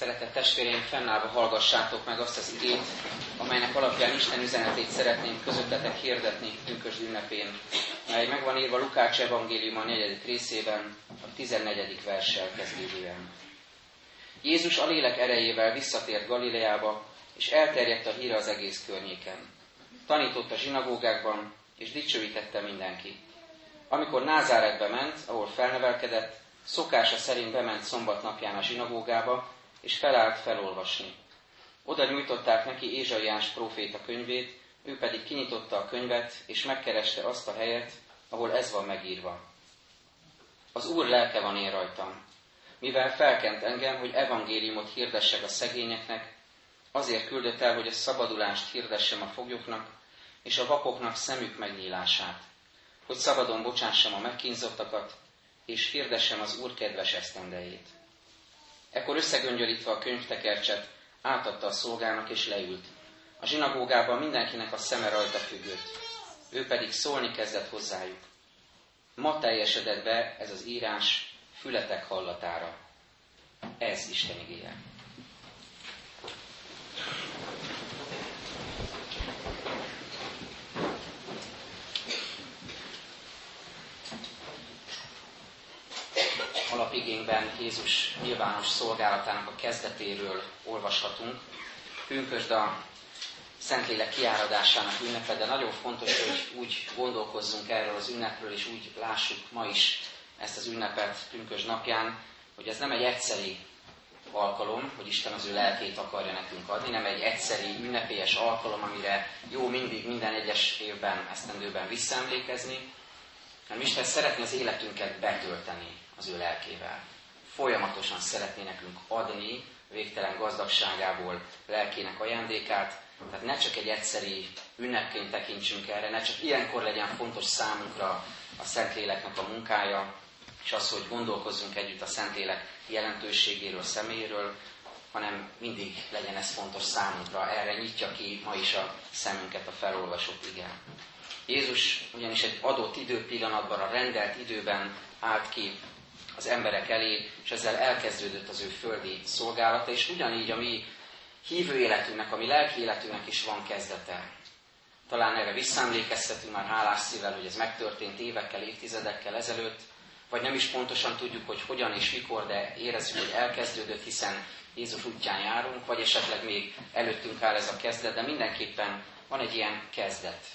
Szeretett testvéreim, fennállva hallgassátok meg azt az igét, amelynek alapján Isten üzenetét szeretném közöttetek hirdetni pünkösd ünnepén, mely meg van írva Lukács evangélium a negyedik részében, a 14. verssel kezdődően. Jézus a lélek erejével visszatért Galileába, és elterjedt a híre az egész környéken. Tanított a zsinagógákban, és dicsőítette mindenki. Amikor Názáretbe ment, ahol felnevelkedett, szokása szerint bement szombat napján a zsinagógába, és felállt felolvasni. Oda nyújtották neki Ézsaiás próféta könyvét, ő pedig kinyitotta a könyvet, és megkereste azt a helyet, ahol ez van megírva. Az Úr lelke van én rajtam, mivel felkent engem, hogy evangéliumot hirdessek a szegényeknek, azért küldött el, hogy a szabadulást hirdessem a foglyoknak, és a vakoknak szemük megnyílását, hogy szabadon bocsássam a megkínzottakat, és hirdessem az Úr kedves esztendejét. Ekkor összegöngyölítve a könyvtekercset, átadta a szolgának és leült. A zsinagógában mindenkinek a szeme rajta függött. Ő pedig szólni kezdett hozzájuk. Ma teljesedett be ez az írás fületek hallatára. Ez Isten igéje. Alapigényben Jézus nyilvános szolgálatának a kezdetéről olvashatunk. Pünkösd a Szentlélek kiáradásának ünnepe, de nagyon fontos, hogy úgy gondolkozzunk erről az ünnepről, és úgy lássuk ma is ezt az ünnepet pünkösd napján, hogy ez nem egy egyszeri alkalom, hogy Isten az ő lelkét akarja nekünk adni, nem egy egyszeri, ünnepélyes alkalom, amire jó mindig minden egyes évben, esztendőben visszaemlékezni, hanem Isten szeretné az életünket betölteni az ő lelkével. Folyamatosan szeretné nekünk adni végtelen gazdagságából lelkének ajándékát, tehát ne csak egy egyszeri ünnepként tekintsünk erre, ne csak ilyenkor legyen fontos számunkra a Szentléleknek a munkája, és az, hogy gondolkozzunk együtt a Szentlélek jelentőségéről, személyéről, hanem mindig legyen ez fontos számunkra. Erre nyitja ki ma is a szemünket a felolvasott igen. Jézus ugyanis egy adott időpillanatban, a rendelt időben állt ki az emberek elé, és ezzel elkezdődött az ő földi szolgálata, és ugyanígy a mi hívő életünknek, a mi lelki életünknek is van kezdete. Talán erre visszaemlékeztetünk már hálás szívvel, hogy ez megtörtént évekkel, évtizedekkel ezelőtt, vagy nem is pontosan tudjuk, hogy hogyan és mikor, de érezzük, hogy elkezdődött, hiszen Jézus útján járunk, vagy esetleg még előttünk áll ez a kezdet, de mindenképpen van egy ilyen kezdet,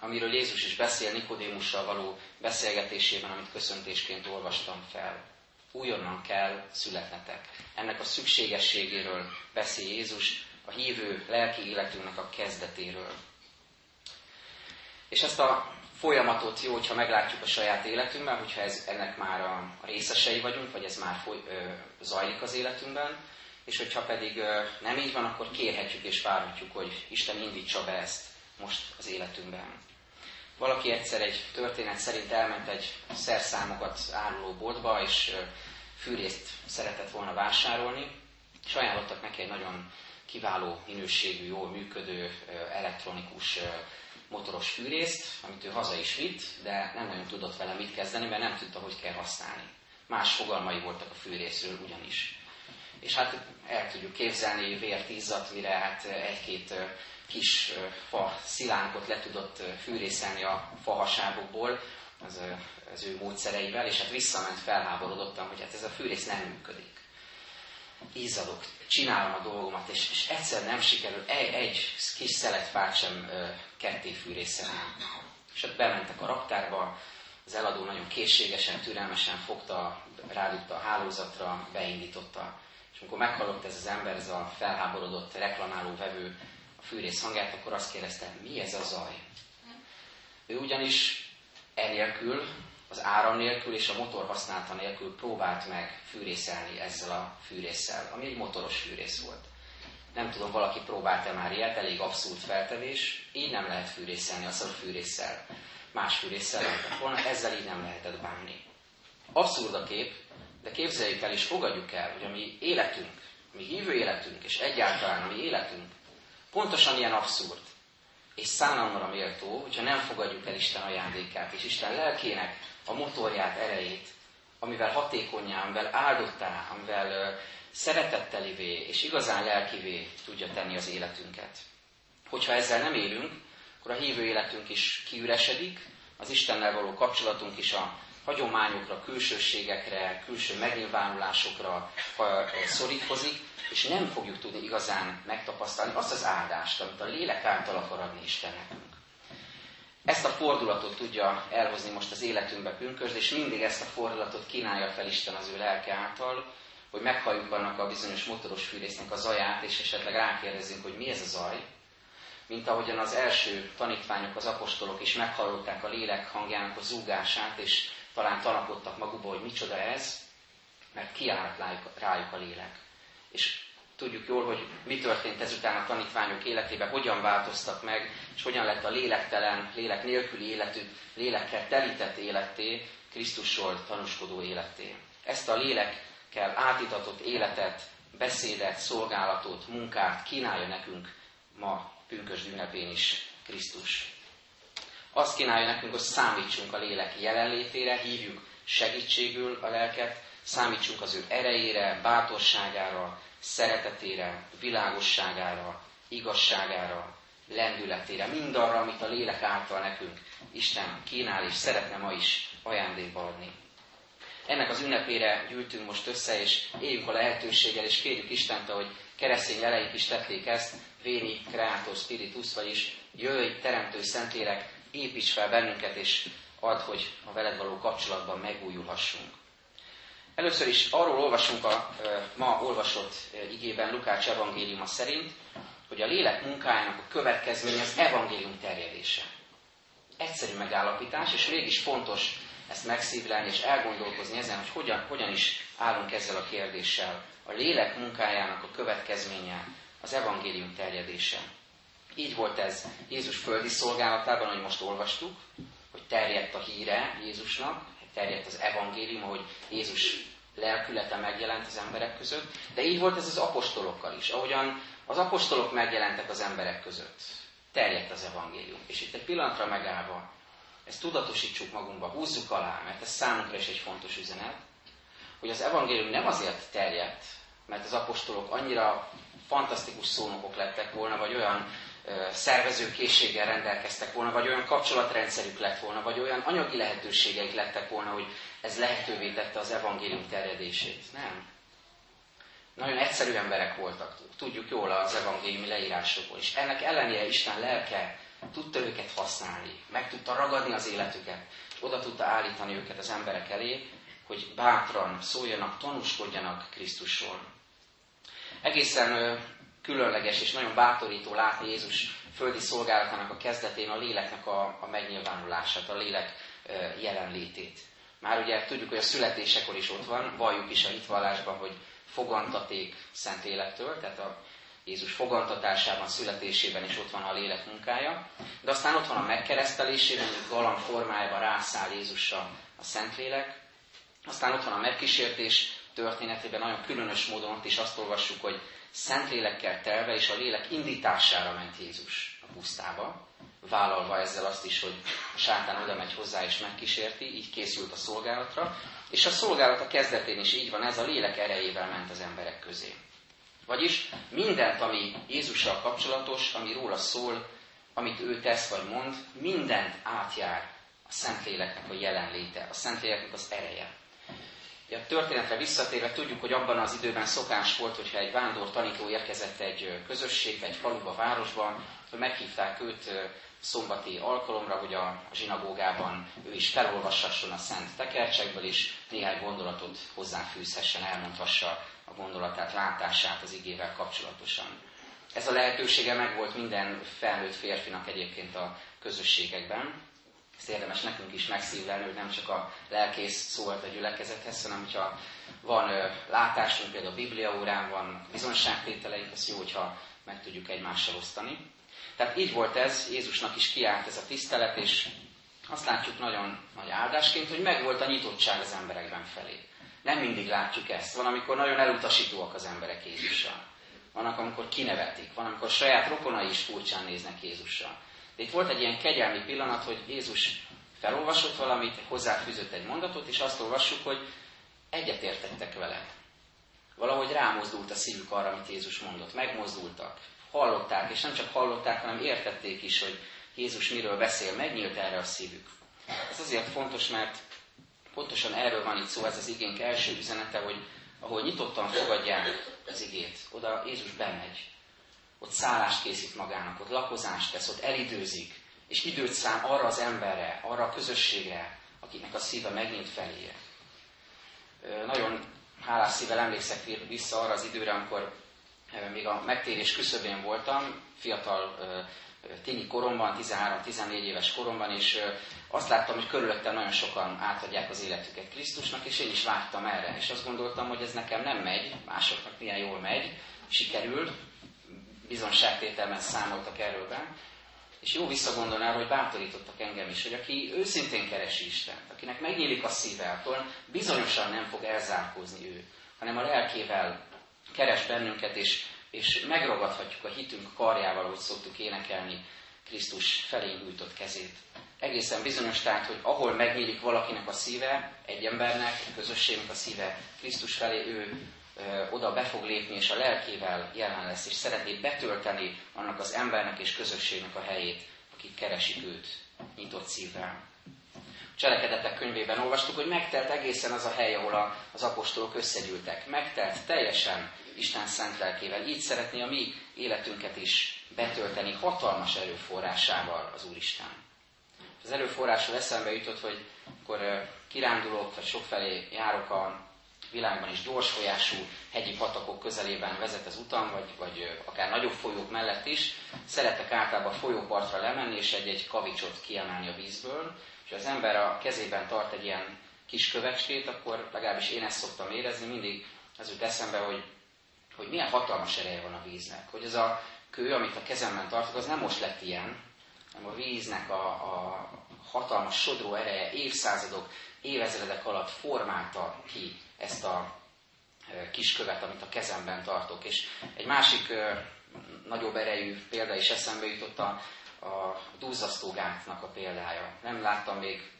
amiről Jézus is beszél Nikodémussal való beszélgetésében, amit köszöntésként olvastam fel. Újonnan kell születnetek. Ennek a szükségességéről beszél Jézus, a hívő lelki életünknek a kezdetéről. És ezt a folyamatot jó, hogyha meglátjuk a saját életünkben, hogyha ez, ennek már a, részesei vagyunk, vagy ez már foly, ö, zajlik az életünkben, és hogyha pedig ö, nem így van, akkor kérhetjük és várhatjuk, hogy Isten indítsa be ezt most az életünkben. Valaki egyszer egy történet szerint elment egy szerszámokat áruló boltba, és fűrészt szeretett volna vásárolni, és ajánlottak neki egy nagyon kiváló minőségű, jól működő elektronikus motoros fűrészt, amit ő haza is vitt, de nem nagyon tudott vele mit kezdeni, mert nem tudta, hogy kell használni. Más fogalmai voltak a fűrészről ugyanis. És hát el tudjuk képzelni, vért izzat, mire hát egy-két kis fa szilánkot le tudott fűrészelni a fahasábokból az, az ő módszereivel, és hát visszament felháborodottan, hogy hát ez a fűrész nem működik. Ízadok, csinálom a dolgomat, és, és egyszer nem sikerül egy, egy kis szeletfát sem ketté fűrészelni. És ott bementek a raktárba, az eladó nagyon készségesen, türelmesen fogta, rádugta a hálózatra, beindította. És amikor meghallott ez az ember, ez a felháborodott reklamáló vevő, fűrész hangját, akkor azt kérdezte, mi ez a zaj? Ő ugyanis enélkül, az áram nélkül és a motor használata nélkül próbált meg fűrészelni ezzel a fűrésszel, ami egy motoros fűrész volt. Nem tudom, valaki próbálta már ilyet, elég abszurd feltevés, így nem lehet fűrészelni azzal a fűrésszel. Más fűrésszel lehetett volna, ezzel így nem lehetett bánni. Abszurd a kép, de képzeljük el és fogadjuk el, hogy a mi életünk, mi hívő életünk, és egyáltalán a mi életünk Pontosan ilyen abszurd és szánalomra méltó, hogyha nem fogadjuk el Isten ajándékát, és Isten lelkének a motorját, erejét, amivel hatékonyá, amivel áldottá, amivel szeretettelivé és igazán lelkivé tudja tenni az életünket. Hogyha ezzel nem élünk, akkor a hívő életünk is kiüresedik, az Istennel való kapcsolatunk is a hagyományokra, külsőségekre, külső megnyilvánulásokra szorítkozik, és nem fogjuk tudni igazán megtapasztalni azt az áldást, amit a lélek által akar adni Isten. Ezt a fordulatot tudja elhozni most az életünkbe pünkösd, és mindig ezt a fordulatot kínálja fel Isten az ő lelke által, hogy meghalljuk annak a bizonyos motoros fűrésznek a zaját, és esetleg rákérdezzünk, hogy mi ez a zaj, mint ahogyan az első tanítványok, az apostolok is meghallották a lélek hangjának a zúgását, és talán tanakodtak magukba, hogy micsoda ez, mert kiállt rájuk a lélek. És tudjuk jól, hogy mi történt ezután a tanítványok életében, hogyan változtak meg, és hogyan lett a lélektelen, lélek nélküli életük, lélekkel telített életté, Krisztusról tanúskodó életté. Ezt a lélekkel átitatott életet, beszédet, szolgálatot, munkát kínálja nekünk ma pünkös ünnepén is Krisztus. Azt kínálja nekünk, hogy számítsunk a lélek jelenlétére, hívjuk segítségül a lelket, számítsunk az ő erejére, bátorságára, szeretetére, világosságára, igazságára, lendületére, mindarra, amit a lélek által nekünk Isten kínál és szeretne ma is ajándékba adni. Ennek az ünnepére gyűltünk most össze, és éljünk a lehetőséggel, és kérjük Istent, hogy keresztény eleik is tették ezt, Véni Creator Spiritus, vagyis jöjj, teremtő szentélek, építs fel bennünket, és add, hogy a veled való kapcsolatban megújulhassunk. Először is arról olvasunk a ma olvasott igében Lukács evangéliuma szerint, hogy a lélek munkájának a következménye az evangélium terjedése. Egyszerű megállapítás, és mégis fontos ezt megszívlelni és elgondolkozni ezen, hogy hogyan, hogyan is állunk ezzel a kérdéssel. A lélek munkájának a következménye az evangélium terjedése. Így volt ez Jézus földi szolgálatában, ahogy most olvastuk, hogy terjedt a híre Jézusnak, terjedt az evangélium, ahogy Jézus lelkülete megjelent az emberek között, de így volt ez az apostolokkal is, ahogyan az apostolok megjelentek az emberek között. Terjedt az evangélium. És itt egy pillanatra megállva, ezt tudatosítsuk magunkba, húzzuk alá, mert ez számunkra is egy fontos üzenet, hogy az evangélium nem azért terjedt, mert az apostolok annyira fantasztikus szónokok lettek volna, vagy olyan szervező készséggel rendelkeztek volna, vagy olyan kapcsolatrendszerük lett volna, vagy olyan anyagi lehetőségeik lettek volna, hogy ez lehetővé tette az evangélium terjedését. Nem. Nagyon egyszerű emberek voltak, tudjuk jól az evangéliumi leírásokból, és ennek ellenére Isten lelke tudta őket használni, meg tudta ragadni az életüket, és oda tudta állítani őket az emberek elé, hogy bátran szóljanak, tanúskodjanak Krisztusról. Egészen különleges és nagyon bátorító látni Jézus földi szolgálatának a kezdetén a léleknek a, a megnyilvánulását, a lélek jelenlétét. Már ugye tudjuk, hogy a születésekor is ott van, valljuk is a hitvallásban, hogy fogantaték szent élettől, tehát a Jézus fogantatásában, születésében is ott van a lélek munkája, de aztán ott van a megkeresztelésében, hogy galamb formájában rászáll Jézusra a Szentlélek, aztán ott van a megkísértés történetében, nagyon különös módon ott is azt olvassuk, hogy Szentlélekkel telve, és a lélek indítására ment Jézus a pusztába, vállalva ezzel azt is, hogy a sátán oda megy hozzá és megkísérti, így készült a szolgálatra, és a szolgálat a kezdetén is így van, ez a lélek erejével ment az emberek közé. Vagyis mindent, ami Jézussal kapcsolatos, ami róla szól, amit ő tesz vagy mond, mindent átjár a Szentléleknek a jelenléte, a Szentléleknek az ereje. A történetre visszatérve tudjuk, hogy abban az időben szokás volt, hogyha egy vándor tanító érkezett egy közösségbe, egy faluba, városba, hogy meghívták őt szombati alkalomra, hogy a zsinagógában ő is felolvassasson a szent tekercsekből, és néhány gondolatot hozzáfűzhessen, elmondhassa a gondolatát, látását az igével kapcsolatosan. Ez a lehetősége megvolt minden felnőtt férfinak egyébként a közösségekben, ezt érdemes nekünk is megszívlelni, hogy nem csak a lelkész szólt a gyülekezethez, hanem hogyha van ö, látásunk, például a Biblia órán van bizonságtételeink, az jó, hogyha meg tudjuk egymással osztani. Tehát így volt ez, Jézusnak is kiállt ez a tisztelet, és azt látjuk nagyon nagy áldásként, hogy megvolt a nyitottság az emberekben felé. Nem mindig látjuk ezt. Van, amikor nagyon elutasítóak az emberek Jézussal. Vannak, amikor kinevetik. Van, amikor saját rokonai is furcsán néznek Jézussal. De itt volt egy ilyen kegyelmi pillanat, hogy Jézus felolvasott valamit, hozzáfűzött egy mondatot, és azt olvassuk, hogy egyetértettek vele. Valahogy rámozdult a szívük arra, amit Jézus mondott. Megmozdultak, hallották, és nem csak hallották, hanem értették is, hogy Jézus miről beszél, megnyílt erre a szívük. Ez azért fontos, mert pontosan erről van itt szó, ez az igénk első üzenete, hogy ahol nyitottan fogadják az igét, oda Jézus bemegy. Ott szállást készít magának, ott lakozást tesz, ott elidőzik, és időt szám arra az emberre, arra a közösségre, akinek a szíve megnyílt feléje. Nagyon hálás szívvel emlékszek vissza arra az időre, amikor még a megtérés küszöbén voltam, fiatal tini koromban, 13-14 éves koromban, és azt láttam, hogy körülöttem nagyon sokan átadják az életüket Krisztusnak, és én is vártam erre. És azt gondoltam, hogy ez nekem nem megy, másoknak milyen jól megy, sikerül, bizonságtételben számoltak erről be. És jó visszagondolni arra, hogy bátorítottak engem is, hogy aki őszintén keresi Isten, akinek megnyílik a szíve, akkor bizonyosan nem fog elzárkózni ő, hanem a lelkével keres bennünket, és, és megragadhatjuk a hitünk karjával, ahogy szoktuk énekelni Krisztus felé nyújtott kezét. Egészen bizonyos tehát, hogy ahol megnyílik valakinek a szíve, egy embernek, a közösségnek a szíve Krisztus felé, ő oda be fog lépni, és a lelkével jelen lesz, és szeretné betölteni annak az embernek és közösségnek a helyét, akik keresik őt nyitott szívvel. A cselekedetek könyvében olvastuk, hogy megtelt egészen az a hely, ahol az apostolok összegyűltek. Megtelt teljesen Isten szent lelkével. Így szeretné a mi életünket is betölteni hatalmas erőforrásával az Úristen. Az erőforrásról eszembe jutott, hogy akkor kirándulok, vagy sokfelé járok a világban is gyors folyású hegyi patakok közelében vezet az utam, vagy, vagy akár nagyobb folyók mellett is. Szeretek általában folyópartra lemenni, és egy-egy kavicsot kiemelni a vízből, és az ember a kezében tart egy ilyen kis kövecskét, akkor legalábbis én ezt szoktam érezni, mindig az jut eszembe, hogy, hogy milyen hatalmas ereje van a víznek. Hogy ez a kő, amit a kezemben tartok, az nem most lett ilyen, hanem a víznek a, a hatalmas sodró ereje évszázadok, évezredek alatt formálta ki ezt a kiskövet, amit a kezemben tartok. És egy másik nagyobb erejű példa is eszembe jutott a, a duzzasztógáknak a példája. Nem láttam még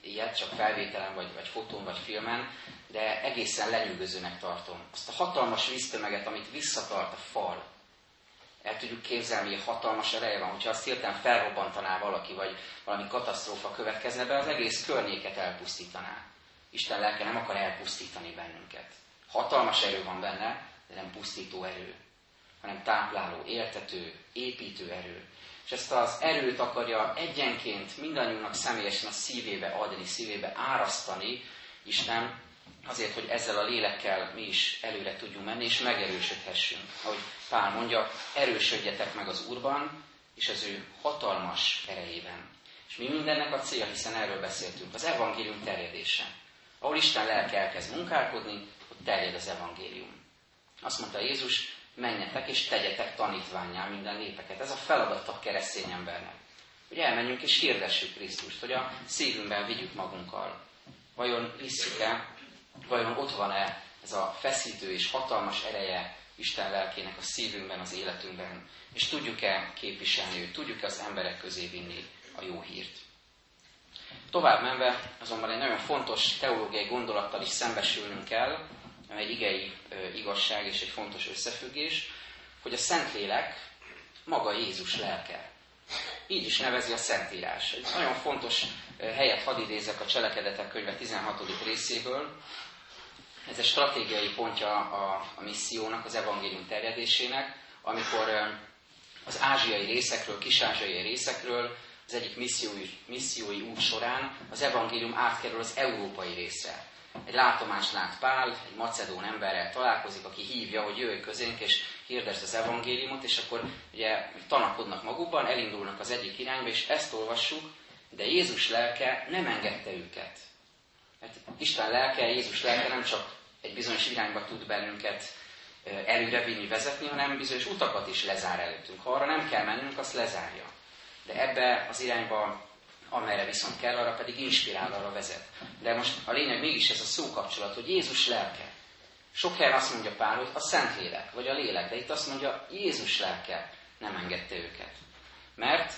ilyet, csak felvételen, vagy, vagy fotón, vagy filmen, de egészen lenyűgözőnek tartom. Azt a hatalmas víztömeget, amit visszatart a fal, el tudjuk képzelni, hogy hatalmas ereje van, hogyha azt hirtelen felrobbantaná valaki, vagy valami katasztrófa következne be, az egész környéket elpusztítaná. Isten lelke nem akar elpusztítani bennünket. Hatalmas erő van benne, de nem pusztító erő, hanem tápláló, értető, építő erő. És ezt az erőt akarja egyenként mindannyiunknak személyesen a szívébe adni, szívébe árasztani Isten, azért, hogy ezzel a lélekkel mi is előre tudjunk menni, és megerősödhessünk. Ahogy Pál mondja, erősödjetek meg az Úrban, és az ő hatalmas erejében. És mi mindennek a célja, hiszen erről beszéltünk, az evangélium terjedése. Ahol Isten lelke elkezd munkálkodni, ott terjed az evangélium. Azt mondta Jézus, menjetek és tegyetek tanítványá minden népeket. Ez a feladat a keresztény embernek. Hogy elmenjünk és hirdessük Krisztust, hogy a szívünkben vigyük magunkkal. Vajon visszük-e, vajon ott van-e ez a feszítő és hatalmas ereje Isten lelkének a szívünkben, az életünkben, és tudjuk-e képviselni őt, tudjuk-e az emberek közé vinni a jó hírt. Tovább menve azonban egy nagyon fontos teológiai gondolattal is szembesülnünk kell, egy igei igazság és egy fontos összefüggés, hogy a Szentlélek maga Jézus lelke. Így is nevezi a Szentírás. Egy nagyon fontos helyet hadd idézek a Cselekedetek könyve 16. részéből. Ez egy stratégiai pontja a, a missziónak, az evangélium terjedésének, amikor az ázsiai részekről, kis-ázsiai részekről az egyik missziói, missziói út során az evangélium átkerül az európai részre. Egy látomást lát Pál, egy macedón emberrel találkozik, aki hívja, hogy jöjj közénk, és hirdesd az evangéliumot, és akkor ugye tanakodnak magukban, elindulnak az egyik irányba, és ezt olvassuk, de Jézus lelke nem engedte őket. Mert Isten lelke, Jézus lelke nem csak egy bizonyos irányba tud bennünket előrevinni, vezetni, hanem bizonyos utakat is lezár előttünk. Ha arra nem kell mennünk, azt lezárja. De ebbe az irányba, amerre viszont kell, arra pedig inspirál, arra vezet. De most a lényeg mégis ez a szókapcsolat, hogy Jézus lelke. Sok helyen azt mondja Pál, hogy a Szentlélek, vagy a lélek, de itt azt mondja, Jézus lelke nem engedte őket. Mert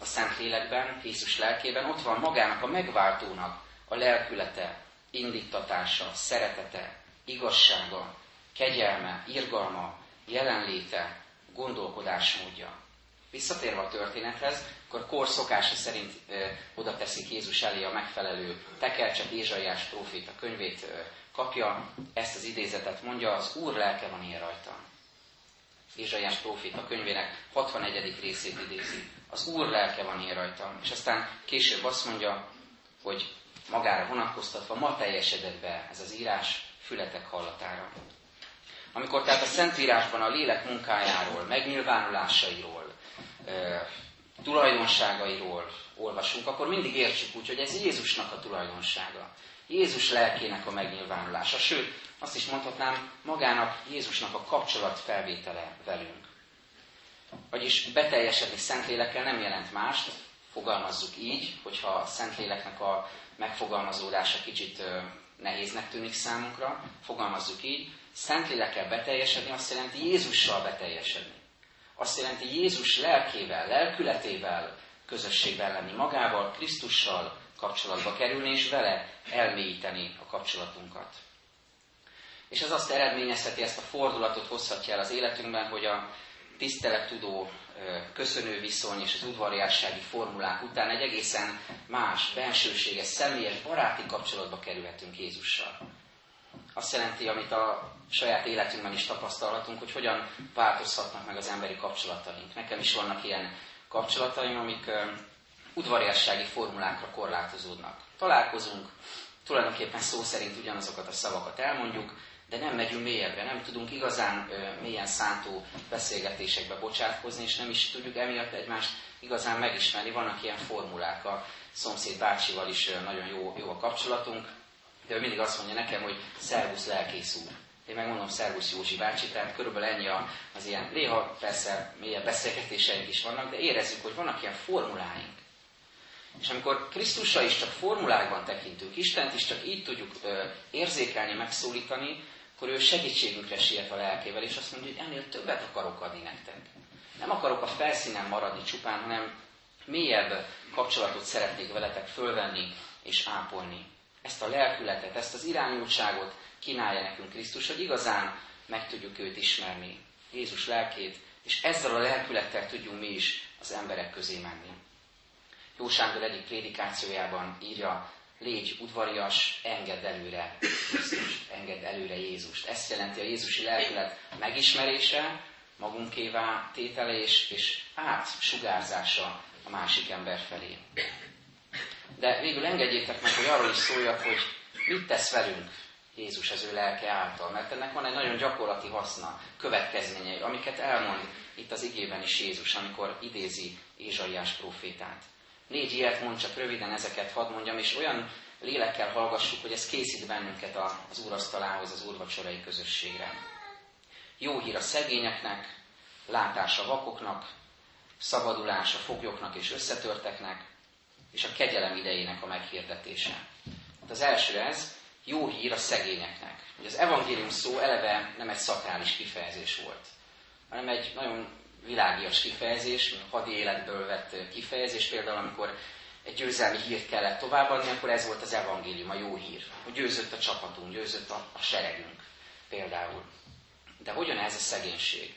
a Szentlélekben, Jézus lelkében ott van magának a megváltónak a lelkülete, indítatása, szeretete, igazsága, kegyelme, irgalma, jelenléte, gondolkodásmódja. Visszatérve a történethez, akkor kor szokása szerint ö, oda teszik Jézus elé a megfelelő tekercset, Ézsaiás próféta könyvét ö, kapja, ezt az idézetet mondja, az Úr lelke van ilyen rajta. Ézsaiás próféta könyvének 61. részét idézi. Az Úr lelke van én rajtam. És aztán később azt mondja, hogy magára vonatkoztatva ma teljesedett be ez az írás fületek hallatára. Amikor tehát a Szentírásban a lélek munkájáról, megnyilvánulásairól, tulajdonságairól olvasunk, akkor mindig értsük úgy, hogy ez Jézusnak a tulajdonsága. Jézus lelkének a megnyilvánulása. Sőt, azt is mondhatnám, magának Jézusnak a kapcsolat felvétele velünk. Vagyis beteljesedni Szentlélekkel nem jelent mást, fogalmazzuk így, hogyha a Szentléleknek a megfogalmazódása kicsit nehéznek tűnik számunkra, fogalmazzuk így, Szentlélekkel beteljesedni azt jelenti Jézussal beteljesedni. Azt jelenti Jézus lelkével, lelkületével közösségben lenni, magával, Krisztussal kapcsolatba kerülni, és vele elmélyíteni a kapcsolatunkat. És ez azt eredményezheti, ezt a fordulatot hozhatja el az életünkben, hogy a tisztelettudó köszönő viszony és az udvariassági formulák után egy egészen más, bensőséges, személyes, baráti kapcsolatba kerülhetünk Jézussal. Azt jelenti, amit a saját életünkben is tapasztalhatunk, hogy hogyan változhatnak meg az emberi kapcsolataink. Nekem is vannak ilyen kapcsolataim, amik udvariassági formulákra korlátozódnak. Találkozunk, tulajdonképpen szó szerint ugyanazokat a szavakat elmondjuk, de nem megyünk mélyebbre, nem tudunk igazán ö, mélyen szántó beszélgetésekbe bocsátkozni, és nem is tudjuk emiatt egymást igazán megismerni. Vannak ilyen formulák, a szomszéd bácsival is nagyon jó, jó a kapcsolatunk, de ő mindig azt mondja nekem, hogy szervusz lelkész úr. Én megmondom szervusz Józsi bácsi, tehát körülbelül ennyi az ilyen, néha persze mélyebb beszélgetéseink is vannak, de érezzük, hogy vannak ilyen formuláink. És amikor Krisztusra is csak formulákban tekintünk, Istent is csak így tudjuk ö, érzékelni, megszólítani, akkor ő segítségünkre siet a lelkével, és azt mondja, hogy ennél többet akarok adni nektek. Nem akarok a felszínen maradni csupán, hanem mélyebb kapcsolatot szeretnék veletek fölvenni és ápolni. Ezt a lelkületet, ezt az irányultságot kínálja nekünk Krisztus, hogy igazán meg tudjuk őt ismerni, Jézus lelkét, és ezzel a lelkülettel tudjunk mi is az emberek közé menni. Jó Sándor egyik prédikációjában írja, légy udvarias, engedd előre Krisztust, engedd előre Jézust. Ezt jelenti a Jézusi lelkület megismerése, magunkévá tétele és, és átsugárzása a másik ember felé. De végül engedjétek meg, hogy arról is szóljak, hogy mit tesz velünk Jézus az ő lelke által. Mert ennek van egy nagyon gyakorlati haszna, következményei, amiket elmond itt az igében is Jézus, amikor idézi Ézsaiás profétát. Négy ilyet mond, csak röviden ezeket hadd mondjam, és olyan lélekkel hallgassuk, hogy ez készít bennünket az úrasztalához, az úrvacsorai közösségre. Jó hír a szegényeknek, látás a vakoknak, szabadulás a foglyoknak és összetörteknek, és a kegyelem idejének a meghirdetése. Hát az első ez, jó hír a szegényeknek. Ugye az evangélium szó eleve nem egy szakrális kifejezés volt, hanem egy nagyon világias kifejezés, hadi életből vett kifejezés, például amikor egy győzelmi hírt kellett továbbadni, akkor ez volt az evangélium, a jó hír, hogy győzött a csapatunk, győzött a, a seregünk például. De hogyan ez a szegénység?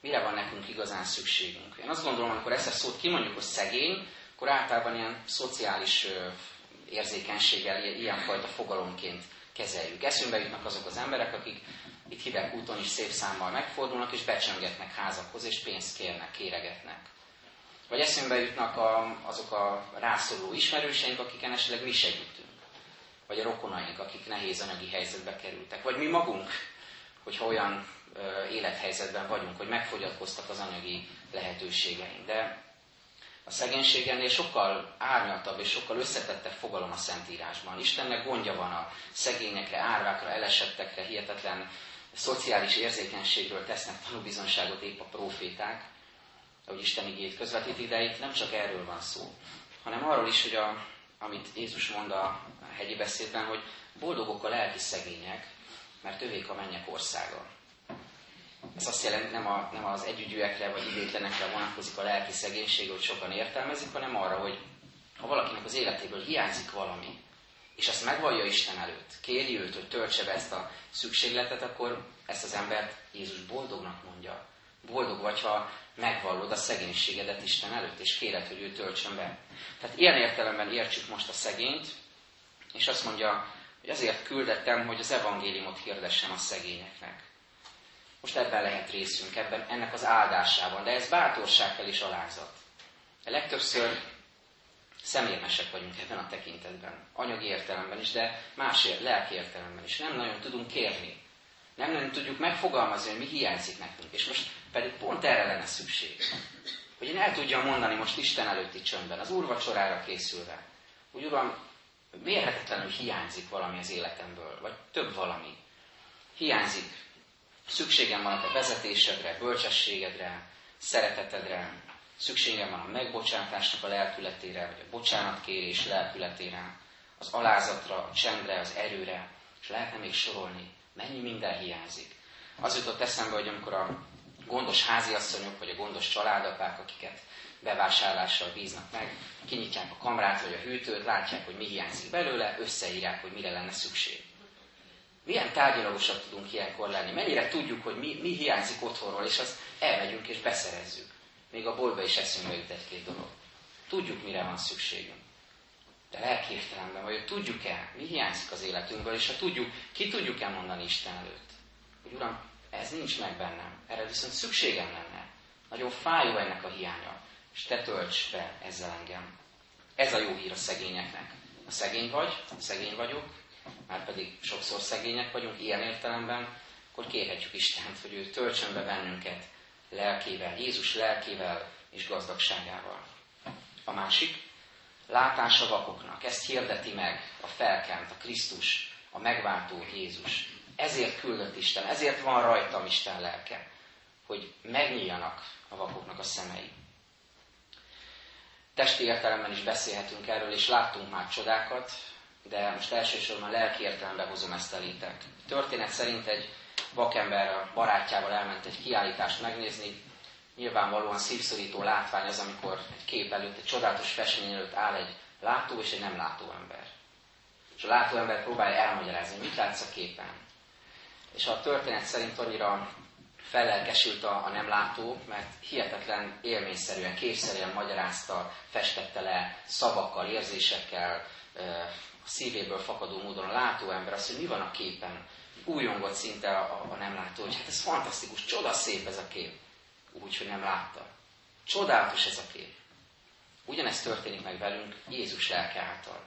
Mire van nekünk igazán szükségünk? Én azt gondolom, amikor ezt a szót kimondjuk, hogy szegény, akkor általában ilyen szociális érzékenységgel ilyenfajta fogalomként kezeljük. Eszünkbe jutnak azok az emberek, akik itt hideg úton is szép számmal megfordulnak, és becsöngetnek házakhoz, és pénzt kérnek, kéregetnek. Vagy eszünkbe jutnak a, azok a rászoruló ismerőseink, akiken esetleg mi segítünk. Vagy a rokonaink, akik nehéz anyagi helyzetbe kerültek. Vagy mi magunk, hogyha olyan ö, élethelyzetben vagyunk, hogy megfogyatkoztak az anyagi lehetőségeink. De a szegénység ennél sokkal árnyaltabb és sokkal összetettebb fogalom a Szentírásban. Istennek gondja van a szegényekre, árvákra, elesettekre, hihetetlen szociális érzékenységről tesznek tanúbizonságot épp a proféták, ahogy Isten igét közvetíti, de itt nem csak erről van szó, hanem arról is, hogy a, amit Jézus mond a hegyi beszédben, hogy boldogok a lelki szegények, mert övék a mennyek országa. Ez azt jelenti, nem, a, nem az együgyűekre vagy idétlenekre vonatkozik a lelki szegénység, hogy sokan értelmezik, hanem arra, hogy ha valakinek az életéből hiányzik valami, és ezt megvallja Isten előtt, kéri őt, hogy töltse be ezt a szükségletet, akkor ezt az embert Jézus boldognak mondja. Boldog vagy, ha megvallod a szegénységedet Isten előtt, és kéred, hogy ő töltsön be. Tehát ilyen értelemben értsük most a szegényt, és azt mondja, hogy azért küldettem, hogy az evangéliumot hirdessem a szegényeknek. Most ebben lehet részünk, ebben, ennek az áldásában, de ez bátorsággal is alázat. A legtöbbször szemérmesek vagyunk ebben a tekintetben, anyagi értelemben is, de más lelki értelemben is. Nem nagyon tudunk kérni. Nem nagyon tudjuk megfogalmazni, hogy mi hiányzik nekünk. És most pedig pont erre lenne szükség. Hogy én el tudjam mondani most Isten előtti csöndben, az úrvacsorára készülve, hogy Uram, mérhetetlenül hiányzik valami az életemből, vagy több valami. Hiányzik. Szükségem van a te vezetésedre, bölcsességedre, szeretetedre, szükségem van a megbocsátásnak a lelkületére, vagy a bocsánatkérés lelkületére, az alázatra, a csendre, az erőre, és lehetne még sorolni, mennyi minden hiányzik. Az jutott eszembe, hogy amikor a gondos háziasszonyok, vagy a gondos családapák, akiket bevásárlással bíznak meg, kinyitják a kamrát vagy a hűtőt, látják, hogy mi hiányzik belőle, összeírják, hogy mire lenne szükség. Milyen tárgyalagosak tudunk ilyenkor lenni? Mennyire tudjuk, hogy mi, mi hiányzik otthonról, és azt elmegyünk és beszerezzük. Még a boltba is eszünkbe jut egy-két dolog. Tudjuk, mire van szükségünk. De lelki értelemben, vagy tudjuk-e, mi hiányzik az életünkből, és ha tudjuk, ki tudjuk-e mondani Isten előtt, hogy Uram, ez nincs meg bennem, erre viszont szükségem lenne. Nagyon fájó ennek a hiánya, és te tölts be ezzel engem. Ez a jó hír a szegényeknek. A szegény vagy, szegény vagyok, már pedig sokszor szegények vagyunk ilyen értelemben, akkor kérhetjük Istent, hogy ő töltsön be bennünket lelkével, Jézus lelkével és gazdagságával. A másik, látás a vakoknak. Ezt hirdeti meg a felkent, a Krisztus, a megváltó Jézus. Ezért küldött Isten, ezért van rajtam Isten lelke, hogy megnyíljanak a vakoknak a szemei. Testi értelemben is beszélhetünk erről, és láttunk már csodákat, de most elsősorban lelki értelemben hozom ezt a létet. Történet szerint egy vakember a barátjával elment egy kiállítást megnézni. Nyilvánvalóan szívszorító látvány az, amikor egy kép előtt, egy csodálatos festmény előtt áll egy látó és egy nem látó ember. És a látó ember próbálja elmagyarázni, mit látsz a képen. És a történet szerint annyira fellelkesült a, a nem látó, mert hihetetlen élményszerűen, képszerűen magyarázta, festette le szavakkal, érzésekkel, a szívéből fakadó módon a látó ember azt, hogy mi van a képen, újongott szinte a, a nem látó, hogy hát ez fantasztikus, csodaszép ez a kép. Úgy, hogy nem látta. Csodálatos ez a kép. Ugyanezt történik meg velünk Jézus lelke által.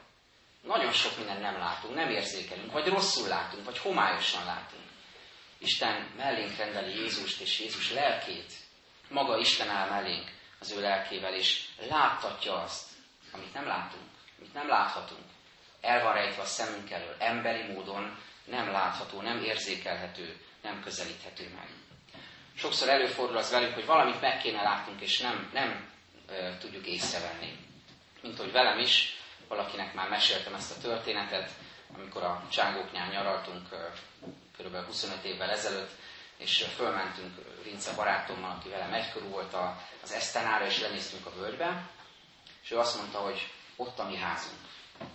Nagyon sok minden nem látunk, nem érzékelünk, vagy rosszul látunk, vagy homályosan látunk. Isten mellénk rendeli Jézust és Jézus lelkét. Maga Isten áll mellénk az ő lelkével, és láttatja azt, amit nem látunk, amit nem láthatunk. El van rejtve a szemünk elől, emberi módon nem látható, nem érzékelhető, nem közelíthető meg. Sokszor előfordul az velünk, hogy valamit meg kéne látnunk, és nem, nem e, tudjuk észrevenni. Mint hogy velem is, valakinek már meséltem ezt a történetet, amikor a csángóknál nyaraltunk e, kb. 25 évvel ezelőtt, és fölmentünk Vince barátommal, aki velem egykor volt az Esztenára, és lenéztünk a völgybe, és ő azt mondta, hogy ott a mi házunk.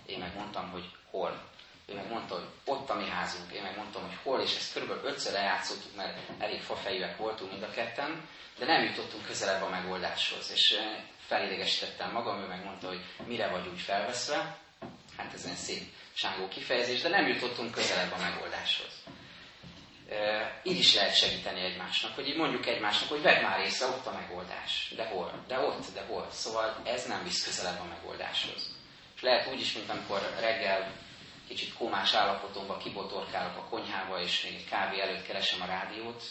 Én meg mondtam, hogy hol ő meg mondta, hogy ott a mi házunk. Én meg mondtam, hogy hol, és ezt körülbelül ötször lejátszottuk, mert elég fafejűek voltunk mind a ketten, de nem jutottunk közelebb a megoldáshoz. És eh, felidégesítettem magam, ő meg mondta, hogy mire vagy úgy felveszve. Hát ez egy szép sángó kifejezés, de nem jutottunk közelebb a megoldáshoz. E, így is lehet segíteni egymásnak, hogy így mondjuk egymásnak, hogy vedd már észre, ott a megoldás. De hol? De ott, de hol? Szóval ez nem visz közelebb a megoldáshoz. És lehet úgy is, mint amikor reggel kicsit komás állapotomban kibotorkálok a konyhába, és még egy kávé előtt keresem a rádiót,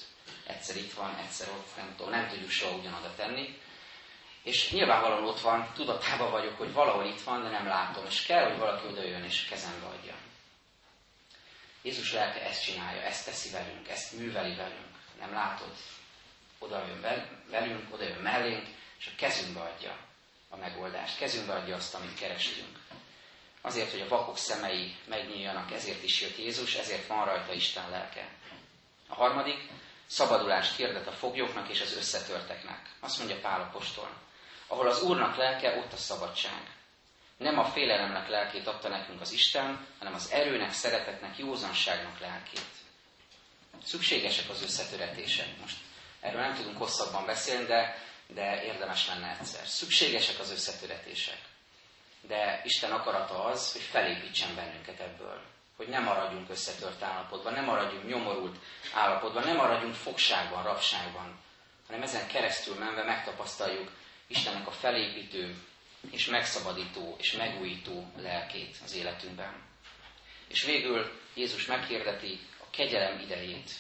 egyszer itt van, egyszer ott, nem tudom, nem tudjuk soha ugyanoda tenni. És nyilvánvalóan ott van, tudatában vagyok, hogy valahol itt van, de nem látom, és kell, hogy valaki odajön és kezembe adja. Jézus lelke ezt csinálja, ezt teszi velünk, ezt műveli velünk. Nem látod? Oda jön velünk, oda jön mellénk, és a kezünkbe adja a megoldást. Kezünkbe adja azt, amit kerestünk. Azért, hogy a vakok szemei megnyíljanak, ezért is jött Jézus, ezért van rajta Isten lelke. A harmadik, szabadulást hirdet a foglyoknak és az összetörteknek. Azt mondja Pál apostol. Ahol az Úrnak lelke, ott a szabadság. Nem a félelemnek lelkét adta nekünk az Isten, hanem az erőnek, szeretetnek, józanságnak lelkét. Szükségesek az összetöretések. Most erről nem tudunk hosszabban beszélni, de, de érdemes lenne egyszer. Szükségesek az összetöretések. De Isten akarata az, hogy felépítsen bennünket ebből. Hogy ne maradjunk összetört állapotban, ne maradjunk nyomorult állapotban, ne maradjunk fogságban, rabságban, hanem ezen keresztül menve megtapasztaljuk Istennek a felépítő, és megszabadító, és megújító lelkét az életünkben. És végül Jézus meghirdeti a kegyelem idejét.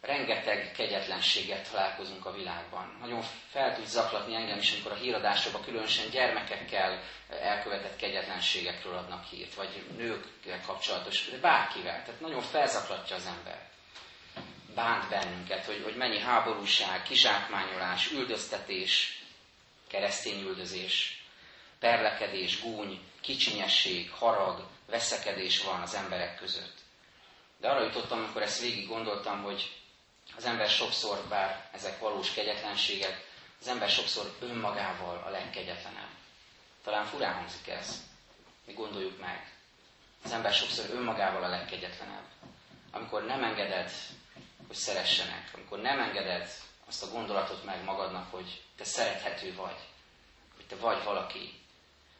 Rengeteg kegyetlenséget találkozunk a világban. Nagyon fel tud zaklatni engem is, amikor a híradásokban különösen gyermekekkel elkövetett kegyetlenségekről adnak hírt, vagy nőkkel kapcsolatos, bárkivel. Tehát nagyon felzaklatja az ember. Bánt bennünket, hogy, hogy mennyi háborúság, kizsákmányolás, üldöztetés, keresztény üldözés, perlekedés, gúny, kicsinyesség, harag, veszekedés van az emberek között. De arra jutottam, amikor ezt végig gondoltam, hogy az ember sokszor, bár ezek valós kegyetlenségek, az ember sokszor önmagával a legkegyetlenebb. Talán furán hangzik ez. Mi gondoljuk meg. Az ember sokszor önmagával a legkegyetlenebb. Amikor nem engeded, hogy szeressenek, amikor nem engeded azt a gondolatot meg magadnak, hogy te szerethető vagy, hogy te vagy valaki.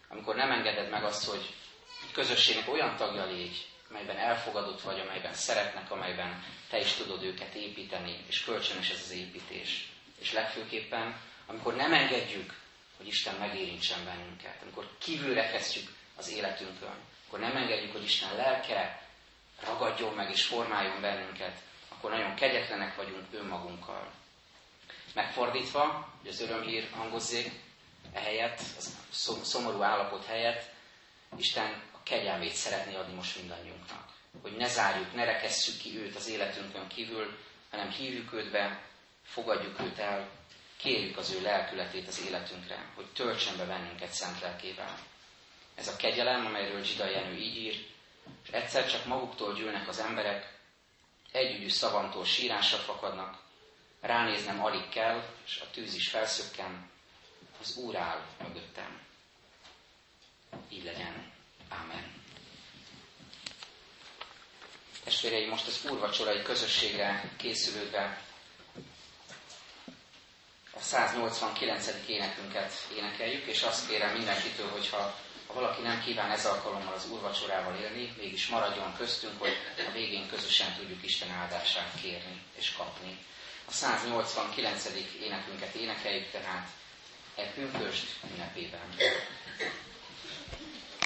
Amikor nem engeded meg azt, hogy egy közösségnek olyan tagja légy, amelyben elfogadott vagy, amelyben szeretnek, amelyben te is tudod őket építeni, és kölcsönös ez az építés. És legfőképpen, amikor nem engedjük, hogy Isten megérintsen bennünket, amikor kívülre kezdjük az életünkön, akkor nem engedjük, hogy Isten lelke ragadjon meg és formáljon bennünket, akkor nagyon kegyetlenek vagyunk önmagunkkal. Megfordítva, hogy az örömhír hangozzék, ehelyett, az szomorú állapot helyett, Isten kegyelmét szeretné adni most mindannyiunknak. Hogy ne zárjuk, ne rekesszük ki őt az életünkön kívül, hanem hívjuk őt be, fogadjuk őt el, kérjük az ő lelkületét az életünkre, hogy töltsen be bennünket szent lelkével. Ez a kegyelem, amelyről Zsida Jenő így ír, és egyszer csak maguktól gyűlnek az emberek, együgyű szavamtól sírásra fakadnak, ránéznem alig kell, és a tűz is felszökken, az Úr áll mögöttem. Így legyen. Ámen. Testvéreim, most az úrvacsorai közösségre készülődve a 189. énekünket énekeljük, és azt kérem mindenkitől, hogyha ha valaki nem kíván ez alkalommal az úrvacsorával élni, mégis maradjon köztünk, hogy a végén közösen tudjuk Isten áldását kérni és kapni. A 189. énekünket énekeljük tehát e pünköst ünnepében.